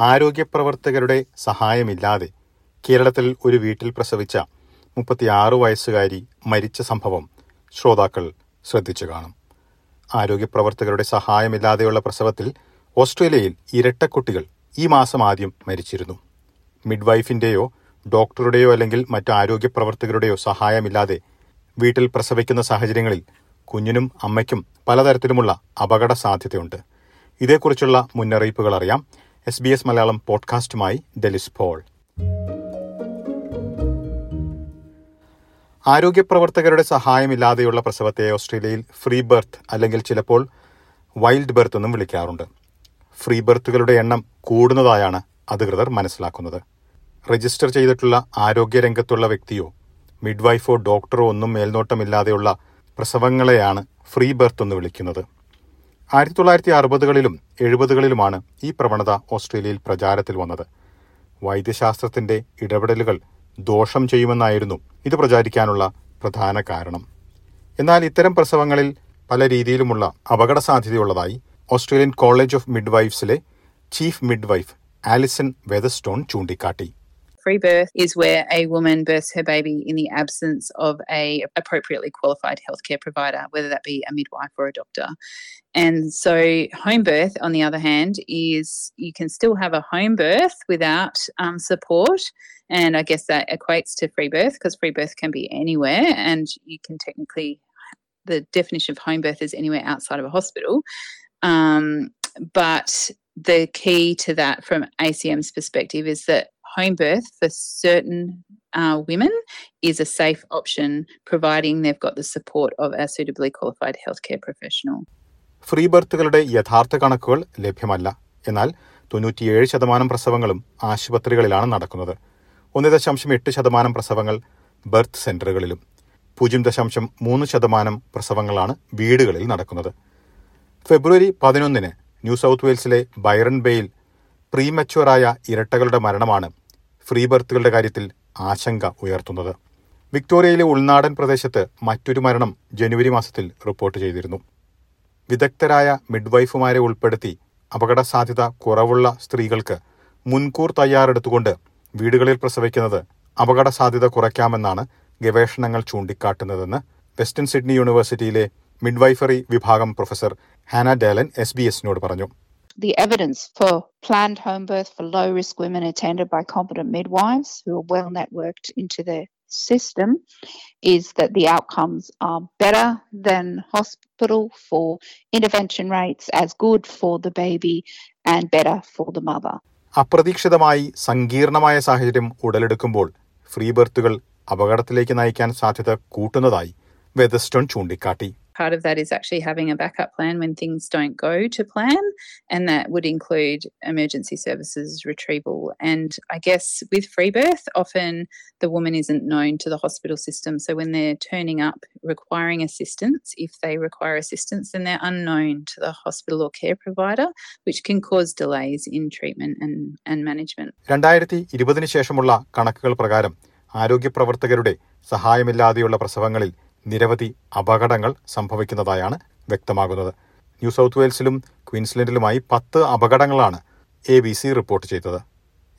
ആരോഗ്യപ്രവർത്തകരുടെ സഹായമില്ലാതെ കേരളത്തിൽ ഒരു വീട്ടിൽ പ്രസവിച്ച മുപ്പത്തിയാറ് വയസ്സുകാരി മരിച്ച സംഭവം ശ്രോതാക്കൾ ശ്രദ്ധിച്ചു കാണും. ആരോഗ്യപ്രവർത്തകരുടെ സഹായമില്ലാതെയുള്ള പ്രസവത്തിൽ ഓസ്ട്രേലിയയിൽ ഇരട്ടക്കുട്ടികൾ ഈ മാസം ആദ്യം മരിച്ചിരുന്നു. മിഡ്വൈഫിന്റെയോ ഡോക്ടറുടെയോ അല്ലെങ്കിൽ മറ്റ് ആരോഗ്യപ്രവർത്തകരുടെയോ സഹായമില്ലാതെ വീട്ടിൽ പ്രസവിക്കുന്ന സാഹചര്യങ്ങളിൽ കുഞ്ഞിനും അമ്മയ്ക്കും പലതരത്തിലുമുള്ള അപകട സാധ്യതയുണ്ട് ഇതേക്കുറിച്ചുള്ള മുന്നറിയിപ്പുകൾ അറിയാം എസ് ബി എസ് മലയാളം പോഡ്കാസ്റ്റുമായി ഡെലിസ് പോൾ. ആരോഗ്യ പ്രവർത്തകരുടെ സഹായമില്ലാതെയുള്ള പ്രസവത്തെ ഓസ്ട്രേലിയയിൽ ഫ്രീ ബർത്ത് അല്ലെങ്കിൽ ചിലപ്പോൾ വൈൽഡ് ബർത്ത് എന്നും വിളിക്കാറുണ്ട്. ഫ്രീ ബർത്തുകളുടെ എണ്ണം കൂടുന്നതായാണ് അധികൃതർ മനസ്സിലാക്കുന്നത്. രജിസ്റ്റർ ചെയ്തിട്ടുള്ള ആരോഗ്യരംഗത്തുള്ള വ്യക്തിയോ മിഡ്വൈഫോ ഡോക്ടറോ ഒന്നും മേൽനോട്ടമില്ലാതെയുള്ള പ്രസവങ്ങളെയാണ് ഫ്രീ ബർത്ത് എന്ന് വിളിക്കുന്നത്. ആയിരത്തി തൊള്ളായിരത്തി അറുപതുകളിലും എഴുപതുകളിലുമാണ് ഈ പ്രവണത ഓസ്ട്രേലിയയിൽ പ്രചാരത്തിൽ വന്നത്. വൈദ്യശാസ്ത്രത്തിന്റെ ഇടപെടലുകൾ ദോഷം ചെയ്യുമെന്നായിരുന്നു ഇത് പ്രചാരിക്കാനുള്ള പ്രധാന കാരണം. എന്നാൽ ഇത്തരം പ്രസവങ്ങളിൽ പല രീതിയിലുമുള്ള അപകട സാധ്യതയുള്ളതായി ഓസ്ട്രേലിയൻ കോളേജ് ഓഫ് മിഡ്വൈഫ്സിലെ ചീഫ് മിഡ്വൈഫ് ആലിസൺ വെതസ്റ്റോൺ ചൂണ്ടിക്കാട്ടി. Free birth is where a woman births her baby in the absence of a appropriately qualified healthcare provider, whether that be a midwife or a doctor. And so home birth, on the other hand, is you can still have a home birth without um, support. And I guess that equates to free birth because free birth can be anywhere and you can technically, the definition of home birth is anywhere outside of a hospital. Um, but the key to that from ACM's perspective is that home birth for certain uh, women is a safe option, providing they've got the support of a suitably qualified healthcare professional. Free ബർത്തുകളുടെ യഥാർത്ഥ കണക്കുകൾ ലഭ്യമല്ല. എന്നാൽ തൊണ്ണൂറ്റിയേഴ് ശതമാനം പ്രസവങ്ങളും ആശുപത്രികളിലാണ് നടക്കുന്നത്. ഒന്ന് ദശാംശം എട്ട് ശതമാനം പ്രസവങ്ങൾ ബർത്ത് സെന്ററുകളിലും. പൂജ്യം ദശാംശം മൂന്ന് ശതമാനം പ്രസവങ്ങളാണ് വീടുകളിൽ നടക്കുന്നത്. ഫെബ്രുവരി പതിനൊന്നിന് ന്യൂ സൗത്ത് വെയിൽസിലെ ബൈറൺ ബേയിൽ പ്രീമച്വറായ ഇരട്ടകളുടെ മരണമാണ് ഫ്രീ ബർത്തുകളുടെ കാര്യത്തിൽ ആശങ്ക ഉയർത്തുന്നത്. വിക്ടോറിയയിലെ ഉൾനാടൻ പ്രദേശത്ത് മറ്റൊരു മരണം ജനുവരി മാസത്തിൽ റിപ്പോർട്ട് ചെയ്തിരുന്നു. വിദഗ്ധരായ മിഡ്വൈഫുമാരെ ഉൾപ്പെടുത്തി അപകട സാധ്യത കുറവുള്ള സ്ത്രീകൾക്ക് മുൻകൂർ തയ്യാറെടുത്തുകൊണ്ട് വീടുകളിൽ പ്രസവിക്കുന്നത് അപകട സാധ്യത കുറയ്ക്കാമെന്നാണ് ഗവേഷണങ്ങൾ ചൂണ്ടിക്കാട്ടുന്നതെന്ന് വെസ്റ്റേൺ സിഡ്നി യൂണിവേഴ്സിറ്റിയിലെ മിഡ്വൈഫറി വിഭാഗം professor Hannah Dahlen S B എസിനോട് പറഞ്ഞു. The evidence for planned home birth for low risk women attended by competent midwives who are well networked into the system is that the outcomes are better than hospital for intervention rates, as good for the baby, and better for the mother. അപ്രതീക്ഷിതമായി സങ്കീർണമായ സാഹചര്യം ഉടലെടുക്കുമ്പോൾ free ബർത്തുകൾ അപകടത്തിലേക്ക് നയിക്കാൻ സാധ്യത കൂട്ടുന്നതായി വെതസ്റ്റോൺ ചൂണ്ടിക്കാട്ടി Part of that is actually having a backup plan when things don't go to plan, and that would include emergency services retrieval. And I guess with free birth, often the woman isn't known to the hospital system. So when they're turning up requiring assistance, if they require assistance, then they're unknown to the hospital or care provider, which can cause delays in treatment and, and management. രണ്ടായിരത്തി ഇരുപതിന് ശേഷമുള്ള കണക്കുകൾ പ്രകാരം ആരോഗ്യപ്രവർത്തകരുടെ സഹായമില്ലാതെയുള്ള പ്രസവങ്ങളിൽ നിരവധി അപകടങ്ങൾ സംഭവിക്കുന്നതായാണ് വ്യക്തമാകുന്നത്. New south വെയിൽസിലും ക്വീൻസ്ലൻഡിലുമായി പത്ത് അപകടങ്ങളാണ് എ ബി സി റിപ്പോർട്ട് ചെയ്തത്.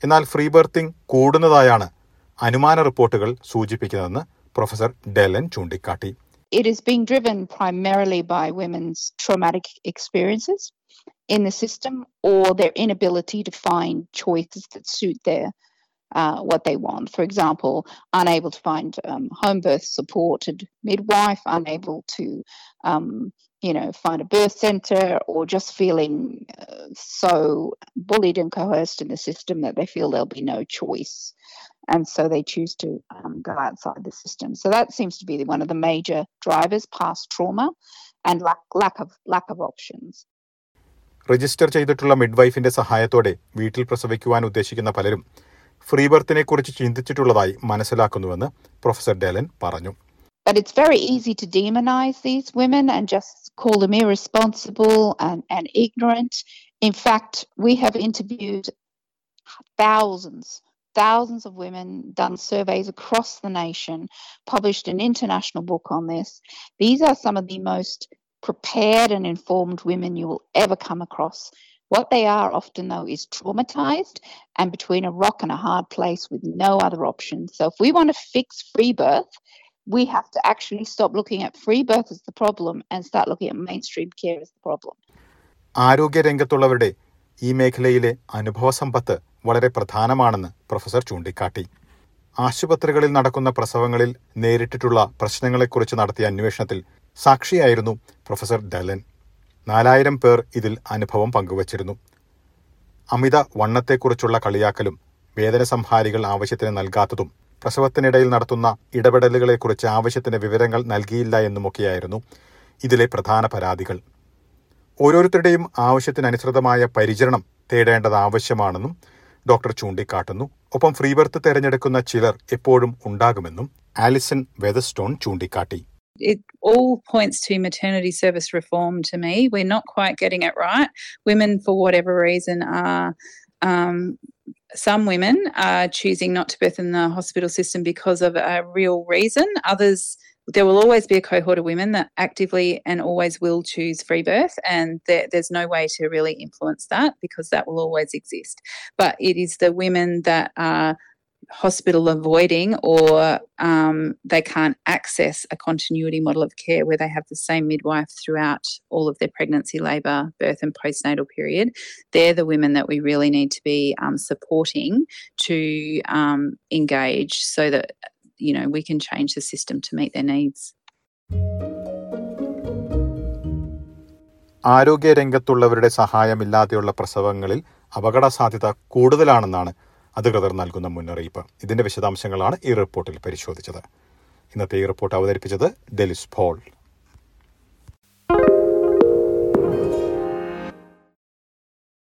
എന്നാൽ ഫ്രീ ബർത്തിംഗ് കൂടുന്നതായാണ് അനുമാന റിപ്പോർട്ടുകൾ സൂചിപ്പിക്കുന്നതെന്ന് പ്രൊഫസർ ഡെലൻ ചൂണ്ടിക്കാട്ടി. It is being driven primarily by women's traumatic experiences in the system or their inability to find choices that suit their uh, what they want. For example, unable to find um, home birth supported midwife, unable to, um, you know, find a birth center, or just feeling uh, so bullied and coerced in the system that they feel there'll be no choice. And so they choose to um, go outside the system. So that seems to be one of the major drivers past trauma and lack, lack of lack of options. Register ചെയ്തിട്ടുള്ള മിഡ്വൈഫിന്റെ സഹായത്തോടെ വീട്ടിൽ പ്രസവിക്കുവാൻ ഉദ്ദേശിക്കുന്ന പലരും free ബർത്തിനെ കുറിച്ച് ചിന്തിച്ചിട്ടുള്ളതായി മനസ്സിലാക്കുന്നുവെന്ന് professor ഡേലൻ പറഞ്ഞു But it's very easy to demonize these women and just call them irresponsible and, and ignorant. In fact, we have interviewed thousands, thousands of women, done surveys across the nation, published an international book on this. These are some of the most prepared and informed women you will ever come across What they are often, though, is traumatized and between a rock and a hard place with no other options. So, if we want to fix free birth, we have to actually stop looking at free birth as the problem and start looking at mainstream care as the problem. ആരോഗ്യരംഗത്തുള്ളവരുടെ ഈ മേഖലയിലെ അനുഭവ സമ്പത്ത് വളരെ പ്രധാനമാണെന്ന് professor ചൂണ്ടിക്കാട്ടി ആശുപത്രികളിൽ നടക്കുന്ന പ്രസവങ്ങളിൽ നേരിട്ടിട്ടുള്ള പ്രശ്നങ്ങളെക്കുറിച്ച് നടത്തിയ അന്വേഷണത്തിൽ സാക്ഷിയായിരുന്നു പ്രൊഫസർ ഡലൻ നാലായിരം പേർ ഇതിൽ അനുഭവം പങ്കുവച്ചിരുന്നു. അമിത വണ്ണത്തെക്കുറിച്ചുള്ള കളിയാക്കലും വേദന സംഹാരികൾ ആവശ്യത്തിന് നൽകാത്തതും പ്രസവത്തിനിടയിൽ നടത്തുന്ന ഇടപെടലുകളെക്കുറിച്ച് ആവശ്യത്തിന് വിവരങ്ങൾ നൽകിയില്ല എന്നുമൊക്കെയായിരുന്നു ഇതിലെ പ്രധാന പരാതികൾ. ഓരോരുത്തരുടെയും ആവശ്യത്തിനനുസൃതമായ പരിചരണം തേടേണ്ടത് ആവശ്യമാണെന്നും ഡോക്ടർ ചൂണ്ടിക്കാട്ടുന്നു. ഒപ്പം ഫ്രീ ബർത്ത് തെരഞ്ഞെടുക്കുന്ന ചിലർ എപ്പോഴും ഉണ്ടാകുമെന്നും ആലിസൺ വെതസ്റ്റോൺ ചൂണ്ടിക്കാട്ടി. It all points to maternity service reform to me. We're not quite getting it right. Women, for whatever reason, are um, some women are choosing not to birth in the hospital system because of a real reason. Others, there will always be a cohort of women that actively and always will choose free birth, and there, there's no way to really influence that because that will always exist. But it is the women that are hospital avoiding or um, they can't access a continuity model of care where they have the same midwife throughout all of their pregnancy, labour, birth, and postnatal period. They're the women that we really need to be um, supporting to um, engage so that you know we can change the system to meet their needs. ആരോഗ്യ രംഗത്തുള്ളവരുടെ സഹായമില്ലാതെയുള്ള പ്രസവങ്ങളിൽ അപകട സാധ്യത കൂടുതലാണെന്നാണ് അധികൃതർ നൽകുന്ന മുന്നറിയിപ്പ്. ഇതിന്റെ വിശദാംശങ്ങളാണ് ഈ റിപ്പോർട്ടിൽ പരിശോധിച്ചത്. ഇന്നത്തെ ഈ റിപ്പോർട്ട് അവതരിപ്പിച്ചത് ഡെലിസ് പോൾ.